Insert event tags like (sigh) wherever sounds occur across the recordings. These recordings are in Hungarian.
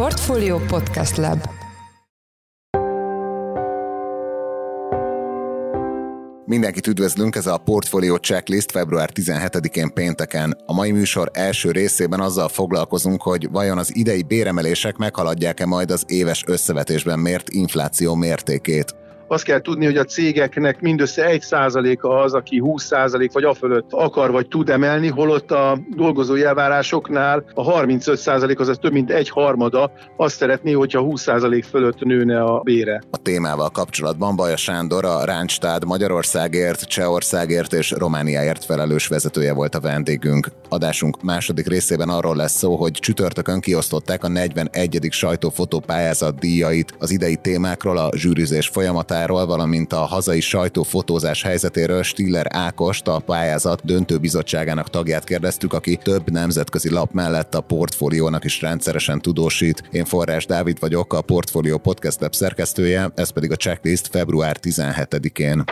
Portfolio Podcast Lab Mindenkit üdvözlünk, ez a Portfolio Checklist február 17-én pénteken. A mai műsor első részében azzal foglalkozunk, hogy vajon az idei béremelések meghaladják-e majd az éves összevetésben mért infláció mértékét. Azt kell tudni, hogy a cégeknek mindössze 1%-a az, aki 20% vagy afölött akar vagy tud emelni, holott a dolgozói elvárásoknál a 35% az több mint egy harmada azt szeretné, hogyha 20% fölött nőne a bére. A témával kapcsolatban Baja Sándor, a Ráncstád Magyarországért, Csehországért és Romániáért felelős vezetője volt a vendégünk. Adásunk második részében arról lesz szó, hogy csütörtökön kiosztották a 41. sajtófotópályázat díjait az idei témákról, a zsűrizés folyamatát pályázatáról, valamint a hazai sajtófotózás helyzetéről Stiller Ákost, a pályázat döntőbizottságának tagját kérdeztük, aki több nemzetközi lap mellett a portfóliónak is rendszeresen tudósít. Én Forrás Dávid vagyok, a Portfólió Podcast Lab szerkesztője, ez pedig a checklist február 17-én.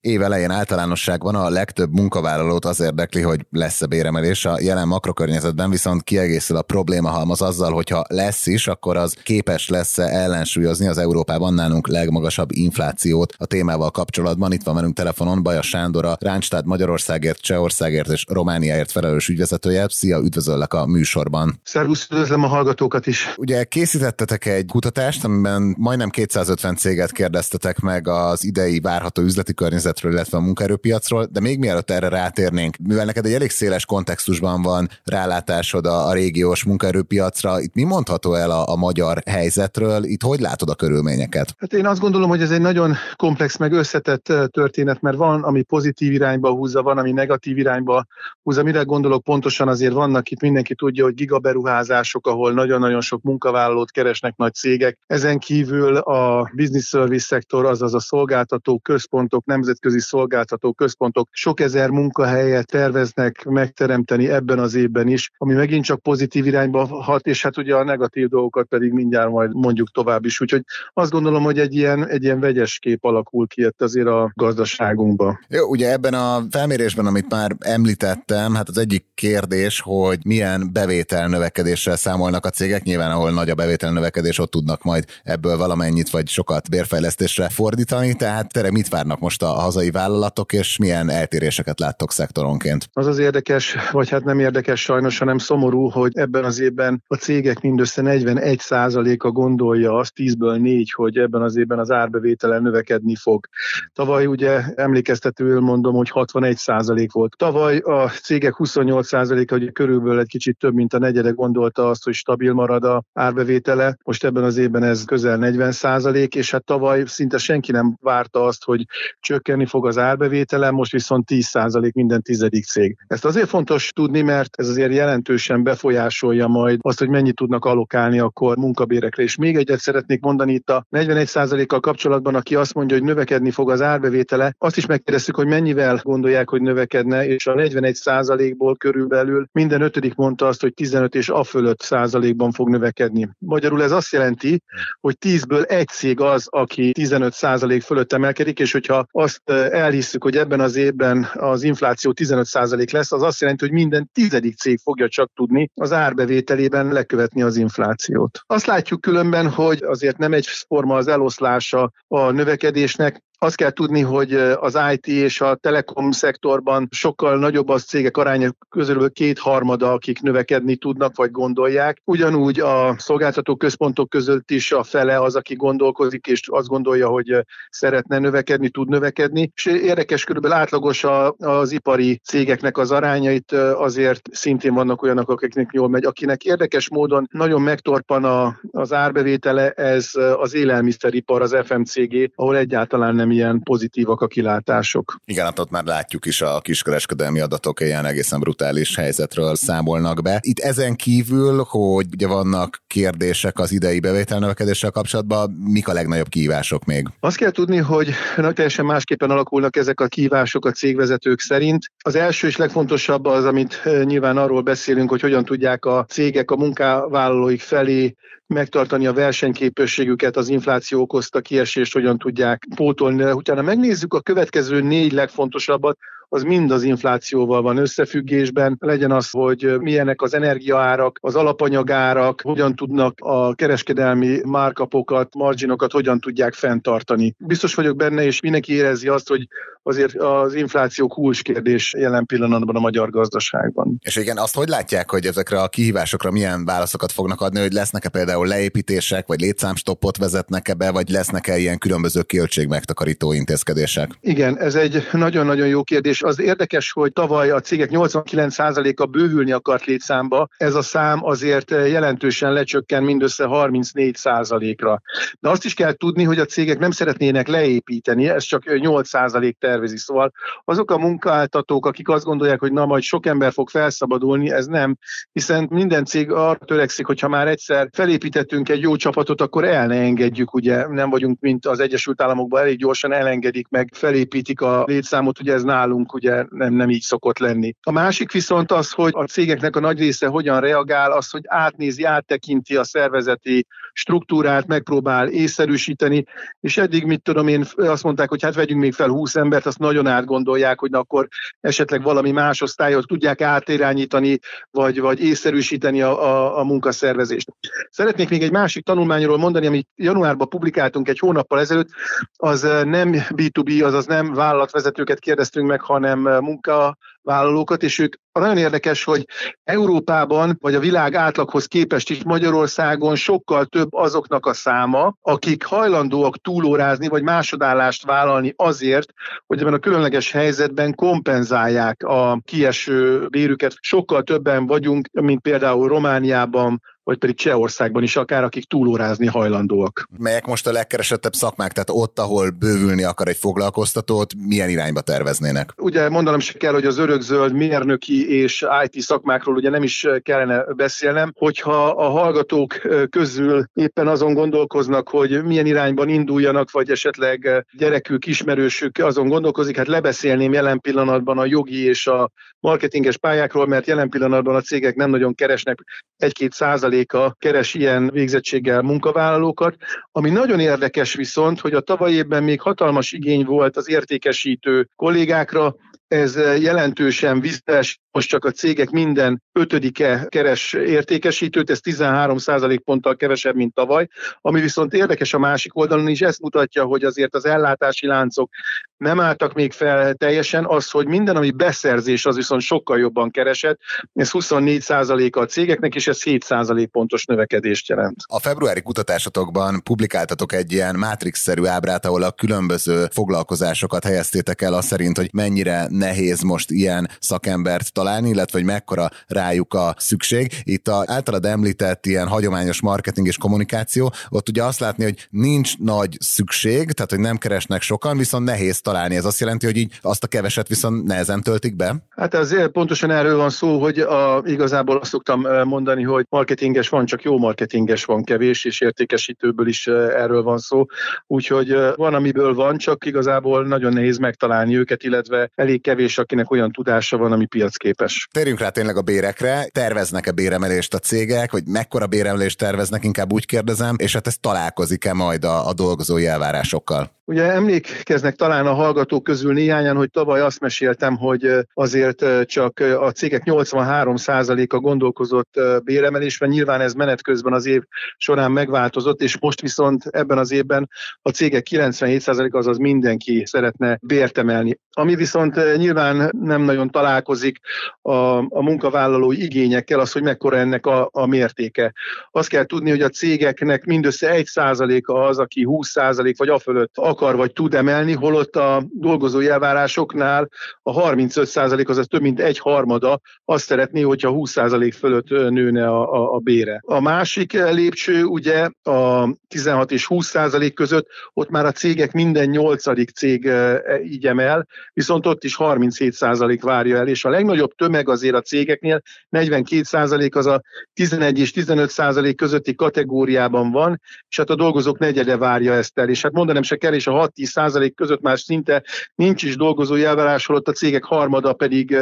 Év elején általánosságban a legtöbb munkavállalót az érdekli, hogy lesz-e béremelés. A jelen makrokörnyezetben viszont kiegészül a probléma halmaz azzal, hogyha lesz is, akkor az képes lesz-e ellensúlyozni az Európában nálunk legmagasabb inflációt. A témával kapcsolatban itt van velünk telefonon Baja Sándor, a Ráncstád Magyarországért, Csehországért és Romániáért felelős ügyvezetője. Szia, üdvözöllek a műsorban. Szervusz, üdvözlöm a hallgatókat is. Ugye készítettetek egy kutatást, amiben majdnem 250 céget kérdeztetek meg az idei várható üzleti környezet helyzetről, illetve a munkaerőpiacról, de még mielőtt erre rátérnénk, mivel neked egy elég széles kontextusban van rálátásod a, a régiós munkaerőpiacra, itt mi mondható el a, a magyar helyzetről, itt hogy látod a körülményeket? Hát én azt gondolom, hogy ez egy nagyon komplex, meg összetett történet, mert van, ami pozitív irányba húzza, van, ami negatív irányba húzza. Mire gondolok pontosan, azért vannak itt mindenki tudja, hogy gigaberuházások, ahol nagyon-nagyon sok munkavállalót keresnek nagy cégek. Ezen kívül a business service szektor, azaz a szolgáltató központok, nemzet nemzetközi szolgáltató központok sok ezer munkahelyet terveznek megteremteni ebben az évben is, ami megint csak pozitív irányba hat, és hát ugye a negatív dolgokat pedig mindjárt majd mondjuk tovább is. Úgyhogy azt gondolom, hogy egy ilyen, egy ilyen vegyes kép alakul ki itt azért a gazdaságunkban. Jó, ugye ebben a felmérésben, amit már említettem, hát az egyik kérdés, hogy milyen bevétel növekedéssel számolnak a cégek, nyilván ahol nagy a bevétel növekedés, ott tudnak majd ebből valamennyit vagy sokat bérfejlesztésre fordítani, tehát tere mit várnak most a hazai vállalatok, és milyen eltéréseket láttok szektoronként? Az az érdekes, vagy hát nem érdekes sajnos, hanem szomorú, hogy ebben az évben a cégek mindössze 41%-a gondolja azt 10-ből 4, hogy ebben az évben az árbevétele növekedni fog. Tavaly ugye emlékeztetőül mondom, hogy 61% volt. Tavaly a cégek 28%-a ugye körülbelül egy kicsit több, mint a negyede gondolta azt, hogy stabil marad a árbevétele. Most ebben az évben ez közel 40%, és hát tavaly szinte senki nem várta azt, hogy csökken csökkenni fog az árbevétele, most viszont 10% minden tizedik cég. Ezt azért fontos tudni, mert ez azért jelentősen befolyásolja majd azt, hogy mennyit tudnak alokálni akkor munkabérekre. És még egyet szeretnék mondani itt a 41%-kal kapcsolatban, aki azt mondja, hogy növekedni fog az árbevétele, azt is megkérdeztük, hogy mennyivel gondolják, hogy növekedne, és a 41%-ból körülbelül minden ötödik mondta azt, hogy 15 és a fölött százalékban fog növekedni. Magyarul ez azt jelenti, hogy 10-ből egy cég az, aki 15 százalék fölött emelkedik, és hogyha azt elhisszük, hogy ebben az évben az infláció 15% lesz, az azt jelenti, hogy minden tizedik cég fogja csak tudni az árbevételében lekövetni az inflációt. Azt látjuk különben, hogy azért nem egyforma az eloszlása a növekedésnek, azt kell tudni, hogy az IT és a telekom szektorban sokkal nagyobb az cégek aránya közül kétharmada, akik növekedni tudnak vagy gondolják. Ugyanúgy a szolgáltató központok között is a fele az, aki gondolkozik és azt gondolja, hogy szeretne növekedni, tud növekedni. És érdekes, körülbelül átlagos az ipari cégeknek az arányait azért szintén vannak olyanok, akiknek jól megy. Akinek érdekes módon nagyon megtorpan az árbevétele, ez az élelmiszeripar, az FMCG, ahol egyáltalán nem ilyen pozitívak a kilátások. Igen, hát ott már látjuk is a kiskereskedelmi adatok ilyen egészen brutális helyzetről számolnak be. Itt ezen kívül, hogy ugye vannak kérdések az idei bevételnövekedéssel kapcsolatban, mik a legnagyobb kihívások még? Azt kell tudni, hogy teljesen másképpen alakulnak ezek a kihívások a cégvezetők szerint. Az első és legfontosabb az, amit eh, nyilván arról beszélünk, hogy hogyan tudják a cégek a munkavállalóik felé megtartani a versenyképességüket, az infláció okozta kiesést hogyan tudják pótolni. Utána megnézzük a következő négy legfontosabbat, az mind az inflációval van összefüggésben. Legyen az, hogy milyenek az energiaárak, az alapanyagárak, hogyan tudnak a kereskedelmi márkapokat, marginokat hogyan tudják fenntartani. Biztos vagyok benne, és mindenki érezi azt, hogy azért az infláció kulcskérdés jelen pillanatban a magyar gazdaságban. És igen, azt hogy látják, hogy ezekre a kihívásokra milyen válaszokat fognak adni, hogy lesznek-e például leépítések, vagy létszámstoppot vezetnek-e be, vagy lesznek-e ilyen különböző költségmegtakarító intézkedések? Igen, ez egy nagyon-nagyon jó kérdés. Az érdekes, hogy tavaly a cégek 89%-a bővülni akart létszámba, ez a szám azért jelentősen lecsökken mindössze 34%-ra. De azt is kell tudni, hogy a cégek nem szeretnének leépíteni, ez csak 8% tervezi. Szóval azok a munkáltatók, akik azt gondolják, hogy na majd sok ember fog felszabadulni, ez nem, hiszen minden cég arra törekszik, hogy ha már egyszer felépítettünk egy jó csapatot, akkor el ne engedjük, ugye nem vagyunk, mint az Egyesült Államokban, elég gyorsan elengedik meg, felépítik a létszámot, ugye ez nálunk ugye nem, nem így szokott lenni. A másik viszont az, hogy a cégeknek a nagy része hogyan reagál, az, hogy átnézi, áttekinti a szervezeti struktúrát, megpróbál észszerűsíteni, és eddig, mit tudom én, azt mondták, hogy hát vegyünk még fel 20 embert, azt nagyon átgondolják, hogy na akkor esetleg valami más osztályot tudják átirányítani, vagy, vagy észszerűsíteni a, a, a munkaszervezést. Szeretnék még egy másik tanulmányról mondani, amit januárban publikáltunk egy hónappal ezelőtt, az nem B2B, azaz nem vállalatvezetőket kérdeztünk meg, hanem munka vállalókat, és ők nagyon érdekes, hogy Európában, vagy a világ átlaghoz képest is Magyarországon sokkal több azoknak a száma, akik hajlandóak túlórázni, vagy másodállást vállalni azért, hogy ebben a különleges helyzetben kompenzálják a kieső bérüket. Sokkal többen vagyunk, mint például Romániában, vagy pedig Csehországban is akár, akik túlórázni hajlandóak. Melyek most a legkeresettebb szakmák, tehát ott, ahol bővülni akar egy foglalkoztatót, milyen irányba terveznének? Ugye mondanom se kell, hogy az örökzöld mérnöki és IT szakmákról ugye nem is kellene beszélnem, hogyha a hallgatók közül éppen azon gondolkoznak, hogy milyen irányban induljanak, vagy esetleg gyerekük, ismerősük azon gondolkozik, hát lebeszélném jelen pillanatban a jogi és a marketinges pályákról, mert jelen pillanatban a cégek nem nagyon keresnek egy-két százaléka keres ilyen végzettséggel munkavállalókat. Ami nagyon érdekes viszont, hogy a tavaly évben még hatalmas igény volt az értékesítő kollégákra, ez jelentősen visszaes, most csak a cégek minden ötödike keres értékesítőt, ez 13% ponttal kevesebb, mint tavaly, ami viszont érdekes a másik oldalon is, ezt mutatja, hogy azért az ellátási láncok nem álltak még fel teljesen, az, hogy minden, ami beszerzés, az viszont sokkal jobban keresett, ez 24% a cégeknek, és ez 7% pontos növekedést jelent. A februári kutatásotokban publikáltatok egy ilyen mátrix-szerű ábrát, ahol a különböző foglalkozásokat helyeztétek el, az szerint, hogy mennyire nehéz most ilyen szakembert találni, illetve hogy mekkora rájuk a szükség. Itt a általad említett ilyen hagyományos marketing és kommunikáció, ott ugye azt látni, hogy nincs nagy szükség, tehát hogy nem keresnek sokan, viszont nehéz találni. Ez azt jelenti, hogy így azt a keveset viszont nehezen töltik be? Hát azért pontosan erről van szó, hogy a, igazából azt szoktam mondani, hogy marketinges van, csak jó marketinges van kevés, és értékesítőből is erről van szó. Úgyhogy van, amiből van, csak igazából nagyon nehéz megtalálni őket, illetve elég kevés, akinek olyan tudása van, ami piacképes. Térjünk rá tényleg a bérekre. Terveznek-e béremelést a cégek, vagy mekkora béremelést terveznek, inkább úgy kérdezem, és hát ez találkozik-e majd a, a dolgozói elvárásokkal? Ugye emlékeznek talán a hallgatók közül néhányan, hogy tavaly azt meséltem, hogy azért csak a cégek 83%-a gondolkozott béremelésben, nyilván ez menet közben az év során megváltozott, és most viszont ebben az évben a cégek 97% azaz mindenki szeretne bért emelni. Ami viszont nyilván nem nagyon találkozik a, a munkavállalói igényekkel, az, hogy mekkora ennek a, a mértéke. Azt kell tudni, hogy a cégeknek mindössze 1%-a az, aki 20% vagy a fölött akar vagy tud emelni, holott a dolgozói elvárásoknál a 35% azaz több mint egy harmada azt szeretné, hogyha 20% fölött nőne a, a, a bére. A másik lépcső ugye a 16 és 20% között, ott már a cégek minden nyolcadik cég e, így emel, viszont ott is 37% várja el, és a legnagyobb tömeg azért a cégeknél 42% az a 11 és 15% közötti kategóriában van, és hát a dolgozók negyede várja ezt el, és hát mondanom se kell, és a 6-10 százalék között már szinte nincs is dolgozói elvárás, holott a cégek harmada pedig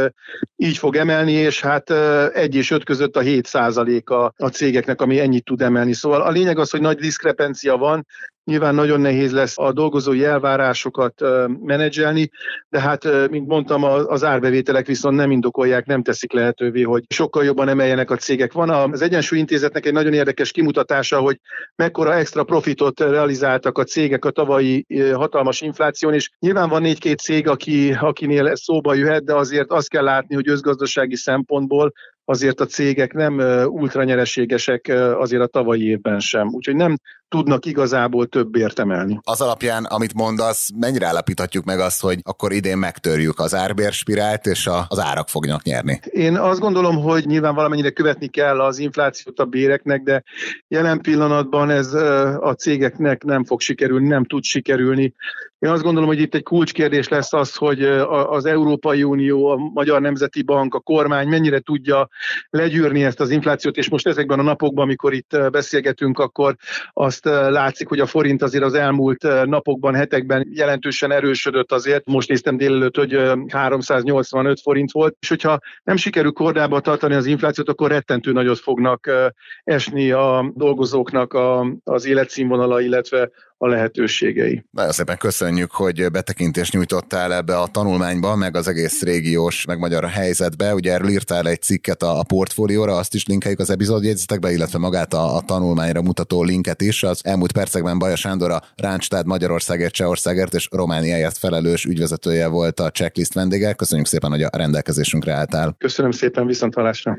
így fog emelni, és hát 1 és 5 között a 7 százalék a, a cégeknek, ami ennyit tud emelni. Szóval a lényeg az, hogy nagy diszkrepencia van, Nyilván nagyon nehéz lesz a dolgozói elvárásokat menedzselni, de hát, mint mondtam, az árbevételek viszont nem indokolják, nem teszik lehetővé, hogy sokkal jobban emeljenek a cégek. Van az Egyensúly Intézetnek egy nagyon érdekes kimutatása, hogy mekkora extra profitot realizáltak a cégek a tavalyi hatalmas infláción, és nyilván van négy-két cég, aki, akinél szóba jöhet, de azért azt kell látni, hogy özgazdasági szempontból azért a cégek nem ultranyereségesek azért a tavalyi évben sem. Úgyhogy nem tudnak igazából többért emelni. Az alapján, amit mondasz, mennyire állapíthatjuk meg azt, hogy akkor idén megtörjük az árbérspirált, és a, az árak fognak nyerni? Én azt gondolom, hogy nyilván valamennyire követni kell az inflációt a béreknek, de jelen pillanatban ez a cégeknek nem fog sikerülni, nem tud sikerülni. Én azt gondolom, hogy itt egy kulcskérdés lesz az, hogy az Európai Unió, a Magyar Nemzeti Bank, a kormány mennyire tudja legyűrni ezt az inflációt, és most ezekben a napokban, amikor itt beszélgetünk, akkor azt látszik, hogy a forint azért az elmúlt napokban, hetekben jelentősen erősödött azért. Most néztem délelőtt, hogy 385 forint volt, és hogyha nem sikerül kordába tartani az inflációt, akkor rettentő nagyot fognak esni a dolgozóknak az életszínvonala, illetve a lehetőségei. Nagyon szépen köszönjük, hogy betekintést nyújtottál ebbe a tanulmányba, meg az egész régiós, meg magyar helyzetbe. Ugye erről írtál egy cikket a, a portfólióra, azt is linkeljük az epizódjegyzetekbe, illetve magát a, a tanulmányra mutató linket is. Az elmúlt percekben Baja Sándor a Ráncstád Magyarországért, Csehországért és Romániáért felelős ügyvezetője volt a checklist vendége. Köszönjük szépen, hogy a rendelkezésünkre álltál. Köszönöm szépen, viszont hallásra.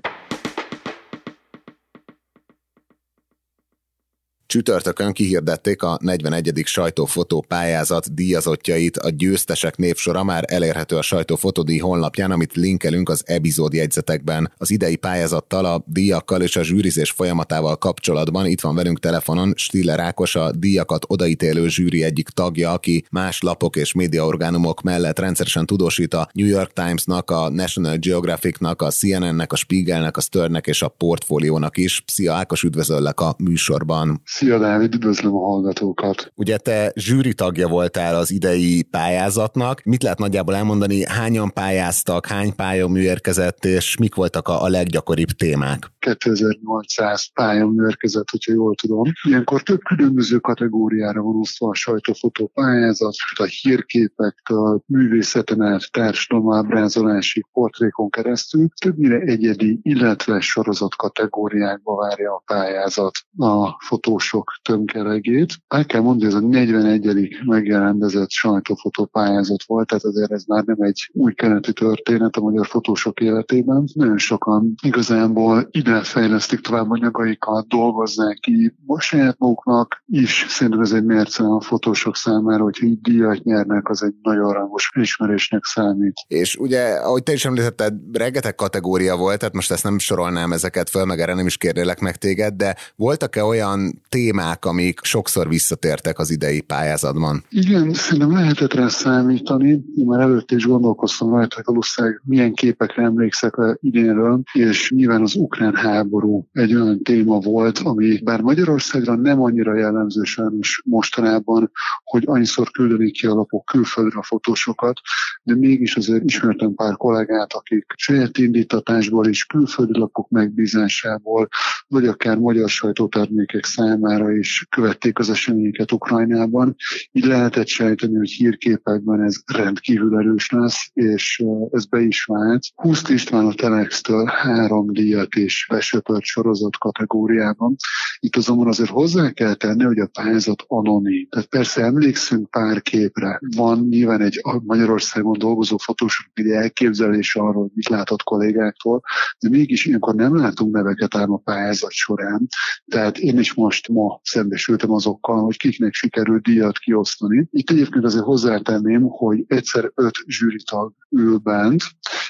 Csütörtökön kihirdették a 41. sajtófotó pályázat díjazottjait, a győztesek névsora már elérhető a sajtófotódíj honlapján, amit linkelünk az epizód jegyzetekben. Az idei pályázattal, a díjakkal és a zsűrizés folyamatával kapcsolatban itt van velünk telefonon Stiller Ákos, a díjakat odaítélő zsűri egyik tagja, aki más lapok és médiaorgánumok mellett rendszeresen tudósít a New York Times-nak, a National Geographic-nak, a CNN-nek, a Spiegelnek, a Sternnek és a Portfóliónak is. Szia Ákos, üdvözöllek a műsorban. Szia Dávid, üdvözlöm a hallgatókat! Ugye te zsűri tagja voltál az idei pályázatnak. Mit lehet nagyjából elmondani, hányan pályáztak, hány pályamű érkezett, és mik voltak a, a leggyakoribb témák? 2800 pályamű érkezett, hogyha jól tudom. Ilyenkor több különböző kategóriára van osztva a sajtófotó pályázat, a hírképektől, művészeten át, társadalomábrázolási portrékon keresztül, többnyire egyedi, illetve sorozat kategóriákba várja a pályázat a fotós sok tömkelegét. El kell mondani, hogy ez a 41. megjelendezett sajtófotó pályázat volt, tehát azért ez már nem egy új keletű történet a magyar fotósok életében. Nagyon sokan igazából ide fejlesztik tovább anyagaikat, dolgozzák ki most saját maguknak is. Szerintem ez egy mérce a fotósok számára, hogyha így díjat nyernek, az egy nagyon rangos ismerésnek számít. És ugye, ahogy te is említetted, rengeteg kategória volt, tehát most ezt nem sorolnám ezeket föl, meg erre nem is kérdélek meg téged, de voltak-e olyan témák, amik sokszor visszatértek az idei pályázatban? Igen, szerintem lehetett rá számítani. Én már előtt is gondolkoztam rajta, hogy valószínűleg milyen képekre emlékszek le idénről, és nyilván az ukrán háború egy olyan téma volt, ami bár Magyarországra nem annyira jellemző sajnos mostanában, hogy annyiszor küldeni ki a lapok külföldre a fotósokat, de mégis azért ismertem pár kollégát, akik saját indítatásból is külföldi lapok megbízásából, vagy akár magyar sajtótermékek számára számára is követték az eseményeket Ukrajnában. Így lehetett sejteni, hogy hírképekben ez rendkívül erős lesz, és ez be is vált. Huszt István a Telex-től három díjat is besöpört sorozat kategóriában. Itt azonban azért hozzá kell tenni, hogy a pályázat anonim. Tehát persze emlékszünk pár képre. Van nyilván egy Magyarországon dolgozó fotósok egy elképzelés arról, hogy mit látott kollégáktól, de mégis ilyenkor nem látunk neveket ám a pályázat során. Tehát én is most ma szembesültem azokkal, hogy kiknek sikerült díjat kiosztani. Itt egyébként azért hozzátenném, hogy egyszer öt zsűritag ül bent,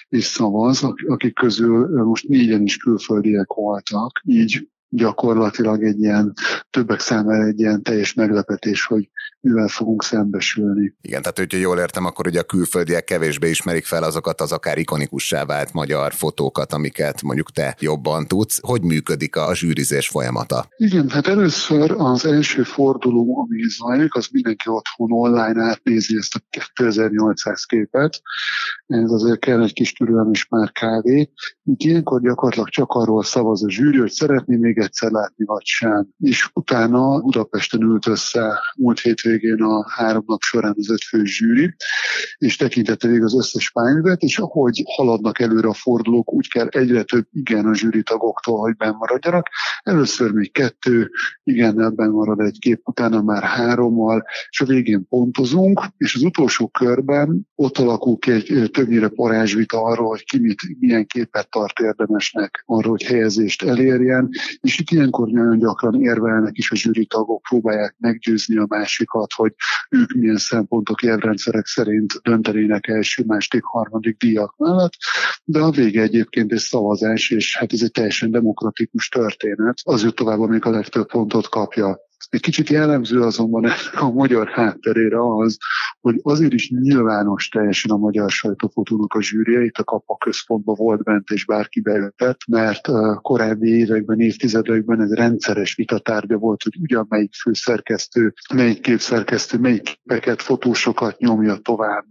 és szavaz, akik közül most négyen is külföldiek voltak, így gyakorlatilag egy ilyen többek számára egy ilyen teljes meglepetés, hogy mivel fogunk szembesülni. Igen, tehát hogyha jól értem, akkor ugye a külföldiek kevésbé ismerik fel azokat az akár ikonikussá vált magyar fotókat, amiket mondjuk te jobban tudsz. Hogy működik a zsűrizés folyamata? Igen, hát először az első forduló, ami zajlik, az mindenki otthon online átnézi ezt a 2800 képet. Ez azért kell egy kis türelmes már kávé. Így ilyenkor gyakorlatilag csak arról szavaz a zsűri, hogy szeretné még egyszer látni, vagy sem. És utána Budapesten ült össze múlt hétvégén a három nap során az öt fő zsűri, és tekintette végig az összes pályázatot, és ahogy haladnak előre a fordulók, úgy kell egyre több igen a zsűri tagoktól, hogy bennmaradjanak. Először még kettő, igen, benn marad egy kép, utána már hárommal, és a végén pontozunk, és az utolsó körben ott alakul ki egy többnyire parázsvita arról, hogy ki mit, milyen képet tart érdemesnek arról, hogy helyezést elérjen, és itt ilyenkor nagyon gyakran érvelnek is a zsűri tagok, próbálják meggyőzni a másikat, hogy ők milyen szempontok, jelrendszerek szerint döntenének első, második, harmadik díjak mellett, de a vége egyébként egy szavazás, és hát ez egy teljesen demokratikus történet. Az jut tovább, amik a legtöbb pontot kapja. Egy kicsit jellemző azonban a magyar hátterére az, hogy azért is nyilvános teljesen a magyar sajtófotónak a zsűrje, itt a Kapa központban volt bent, és bárki beültett, mert korábbi években, évtizedekben ez rendszeres vitatárgya volt, hogy ugyan melyik főszerkesztő, melyik képszerkesztő, melyik képeket, fotósokat nyomja tovább.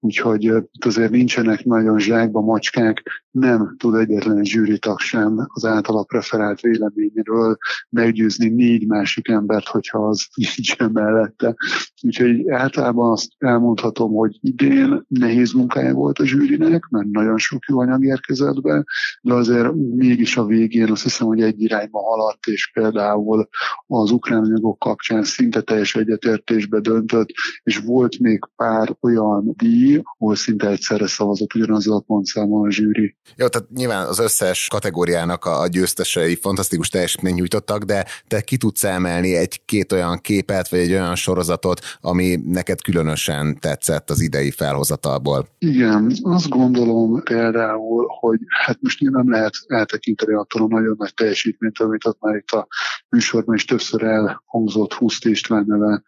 Úgyhogy azért nincsenek nagyon zsákba macskák, nem tud egyetlen zsűritag sem az általa preferált véleményről meggyőzni négy másik embert, hogyha az (laughs) nincsen mellette. Úgyhogy általában azt elmondhatom, hogy idén nehéz munkája volt a zsűrinek, mert nagyon sok jó anyag érkezett be, de azért mégis a végén azt hiszem, hogy egy irányba haladt, és például az ukrán anyagok kapcsán szinte teljes egyetértésbe döntött, és volt még pár olyan díj, ahol szinte egyszerre szavazott ugyanazzal a pontszámon a zsűri. Jó, tehát nyilván az összes kategóriának a győztesei fantasztikus teljesítmény nyújtottak, de te ki tudsz emelni egy-két olyan képet, vagy egy olyan sorozatot, ami neked különösen tetszett az idei felhozatalból? Igen, azt gondolom például, hogy hát most nyilván lehet eltekinteni attól a nagyon nagy teljesítményt, amit ott már itt a műsorban is többször elhangzott Huszt István neve,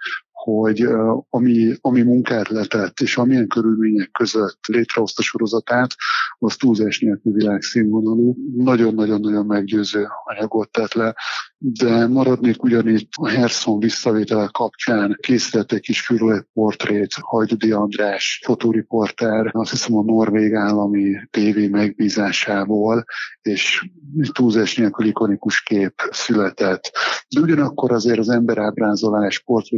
hogy ami, ami munkát letett, és amilyen körülmények között létrehozta sorozatát, az túlzás nélkül világszínvonalú. Nagyon-nagyon-nagyon meggyőző anyagot tett le, de maradnék ugyanitt a Herson visszavétele kapcsán készített egy kis portrét Hajdudi András fotóriporter, azt hiszem a Norvég állami tévé megbízásából, és túlzás nélkül ikonikus kép született. De ugyanakkor azért az emberábrázolás portré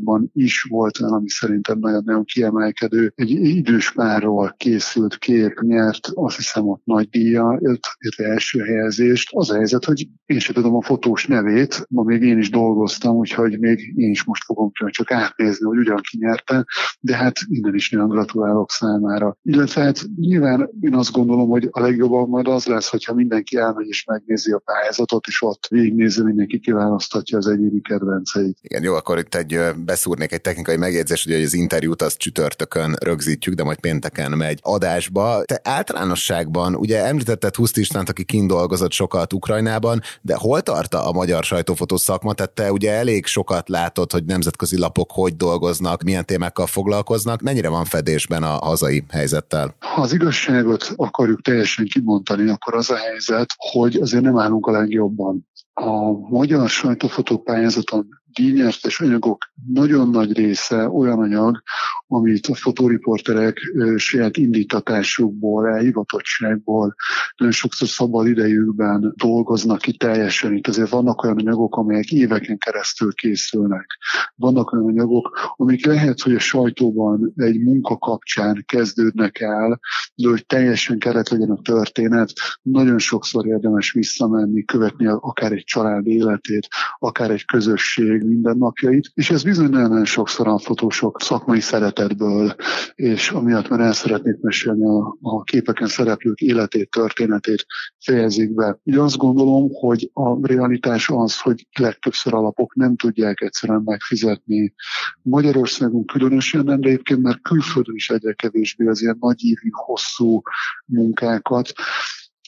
sorozatokban is volt olyan, ami szerintem nagyon-nagyon kiemelkedő. Egy idős párról készült kép nyert, azt hiszem ott nagy díja, illetve első helyezést. Az a helyzet, hogy én sem tudom a fotós nevét, ma még én is dolgoztam, úgyhogy még én is most fogom csak átnézni, hogy ugyan ki nyerte, de hát innen is nagyon gratulálok számára. Illetve hát nyilván én azt gondolom, hogy a legjobban majd az lesz, hogyha mindenki elmegy és megnézi a pályázatot, és ott végignézi, mindenki kiválasztatja az egyéni kedvenceit. Igen, jó, akkor itt egy beszúrnék egy technikai megjegyzés, hogy az interjút az csütörtökön rögzítjük, de majd pénteken megy adásba. Te általánosságban, ugye említetted Huszt Istvánt, aki kint dolgozott sokat Ukrajnában, de hol tart a magyar sajtófotó szakma? Tehát te ugye elég sokat látod, hogy nemzetközi lapok hogy dolgoznak, milyen témákkal foglalkoznak. Mennyire van fedésben a hazai helyzettel? Ha az igazságot akarjuk teljesen kimondani, akkor az a helyzet, hogy azért nem állunk a legjobban. A magyar sajtófotópályázaton díjnyertes anyagok nagyon nagy része olyan anyag, amit a fotóriporterek saját indítatásukból, elhivatottságból, nagyon sokszor szabad idejükben dolgoznak ki teljesen. Itt azért vannak olyan anyagok, amelyek éveken keresztül készülnek. Vannak olyan anyagok, amik lehet, hogy a sajtóban egy munka kapcsán kezdődnek el, de hogy teljesen keret legyen a történet, nagyon sokszor érdemes visszamenni, követni akár egy család életét, akár egy közösség mindennapjait, és ez bizony nagyon sokszor a fotósok szakmai szeretetből, és amiatt már el szeretnék mesélni a, a képeken szereplők életét, történetét fejezik be. Így azt gondolom, hogy a realitás az, hogy legtöbbször alapok nem tudják egyszerűen megfizetni. Magyarországon különösen nem, de egyébként már külföldön is egyre kevésbé az ilyen nagy hosszú munkákat,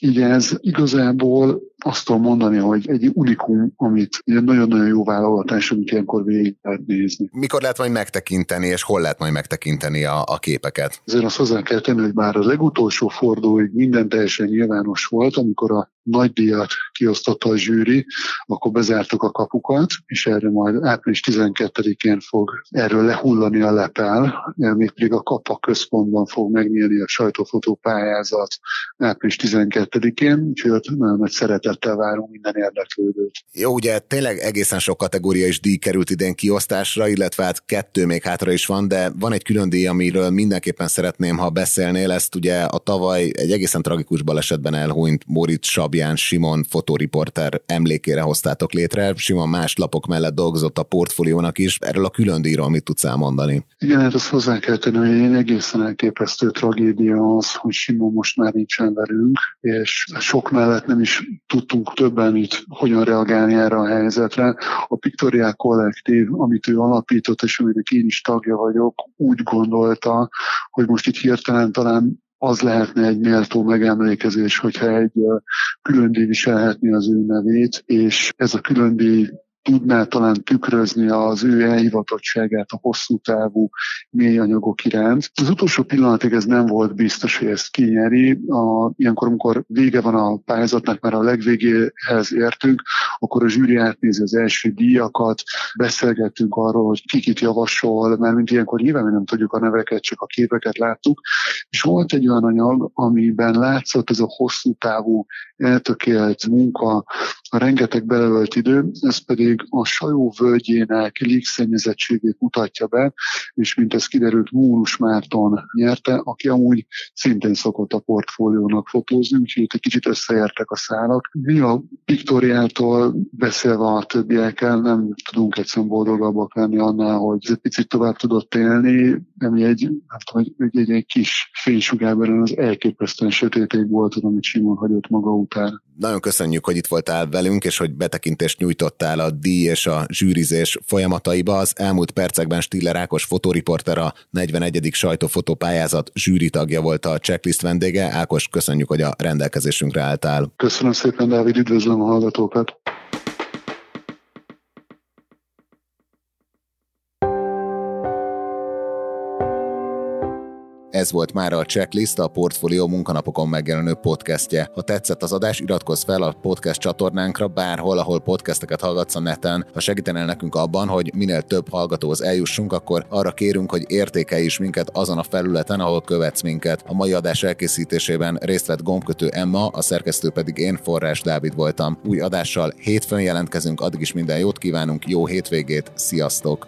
így ez igazából azt tudom mondani, hogy egy unikum, amit egy nagyon-nagyon jó válogatás, amit ilyenkor végig lehet nézni. Mikor lehet majd megtekinteni, és hol lehet majd megtekinteni a, a képeket? Ezért azt hozzá kell tenni, hogy már a legutolsó fordulóig minden teljesen nyilvános volt, amikor a nagy díjat kiosztotta a zsűri, akkor bezártuk a kapukat, és erre majd április 12-én fog erről lehullani a lepel, mégpedig a Kapa központban fog megnyílni a sajtófotó pályázat április 12-én, úgyhogy nagyon nagy szeretettel várunk minden érdeklődőt. Jó, ugye tényleg egészen sok kategória és díj került idén kiosztásra, illetve hát kettő még hátra is van, de van egy külön díj, amiről mindenképpen szeretném, ha beszélnél, ezt ugye a tavaly egy egészen tragikus balesetben elhunyt Moritz Sab Fabián Simon fotóriporter emlékére hoztátok létre. Simon más lapok mellett dolgozott a portfóliónak is. Erről a külön díjról mit tudsz elmondani? Igen, hát azt hozzá kell tenni, hogy egy egészen elképesztő tragédia az, hogy Simon most már nincsen velünk, és sok mellett nem is tudtunk többen itt hogyan reagálni erre a helyzetre. A Pictorial Kollektív, amit ő alapított, és aminek én is tagja vagyok, úgy gondolta, hogy most itt hirtelen talán az lehetne egy méltó megemlékezés, hogyha egy külön díj viselhetni az ő nevét, és ez a külön díj tudná talán tükrözni az ő elhivatottságát a hosszú távú mély anyagok iránt. Az utolsó pillanatig ez nem volt biztos, hogy ezt kinyeri. A, ilyenkor, amikor vége van a pályázatnak, már a legvégéhez értünk, akkor a zsűri átnézi az első díjakat, beszélgettünk arról, hogy kikit javasol, mert mint ilyenkor nyilván nem tudjuk a neveket, csak a képeket láttuk, és volt egy olyan anyag, amiben látszott ez a hosszú távú eltökélt munka, a rengeteg beleölt idő, ez pedig a sajó völgyének légszennyezettségét mutatja be, és mint ez kiderült, Múlus Márton nyerte, aki amúgy szintén szokott a portfóliónak fotózni, úgyhogy itt egy kicsit összeértek a szálak. Mi a Viktoriától beszélve a többiekkel nem tudunk egyszerűen boldogabbak lenni annál, hogy ez egy picit tovább tudott élni, ami egy, nem tudom, egy, egy, egy kis fénysugárban az elképesztően sötéték volt, amit Simon hagyott maga után. Nagyon köszönjük, hogy itt voltál velünk, és hogy betekintést nyújtottál a díj és a zsűrizés folyamataiba. Az elmúlt percekben Stiller Ákos fotóriporter a 41. sajtófotópályázat zsűri tagja volt a checklist vendége. Ákos, köszönjük, hogy a rendelkezésünkre álltál. Köszönöm szépen, Dávid, üdvözlöm a hallgatókat. Ez volt már a Checklist, a Portfolio munkanapokon megjelenő podcastje. Ha tetszett az adás, iratkozz fel a podcast csatornánkra bárhol, ahol podcasteket hallgatsz a neten. Ha segítenél nekünk abban, hogy minél több hallgatóhoz eljussunk, akkor arra kérünk, hogy értékelj is minket azon a felületen, ahol követsz minket. A mai adás elkészítésében részt vett gombkötő Emma, a szerkesztő pedig én, Forrás Dávid voltam. Új adással hétfőn jelentkezünk, addig is minden jót kívánunk, jó hétvégét, sziasztok!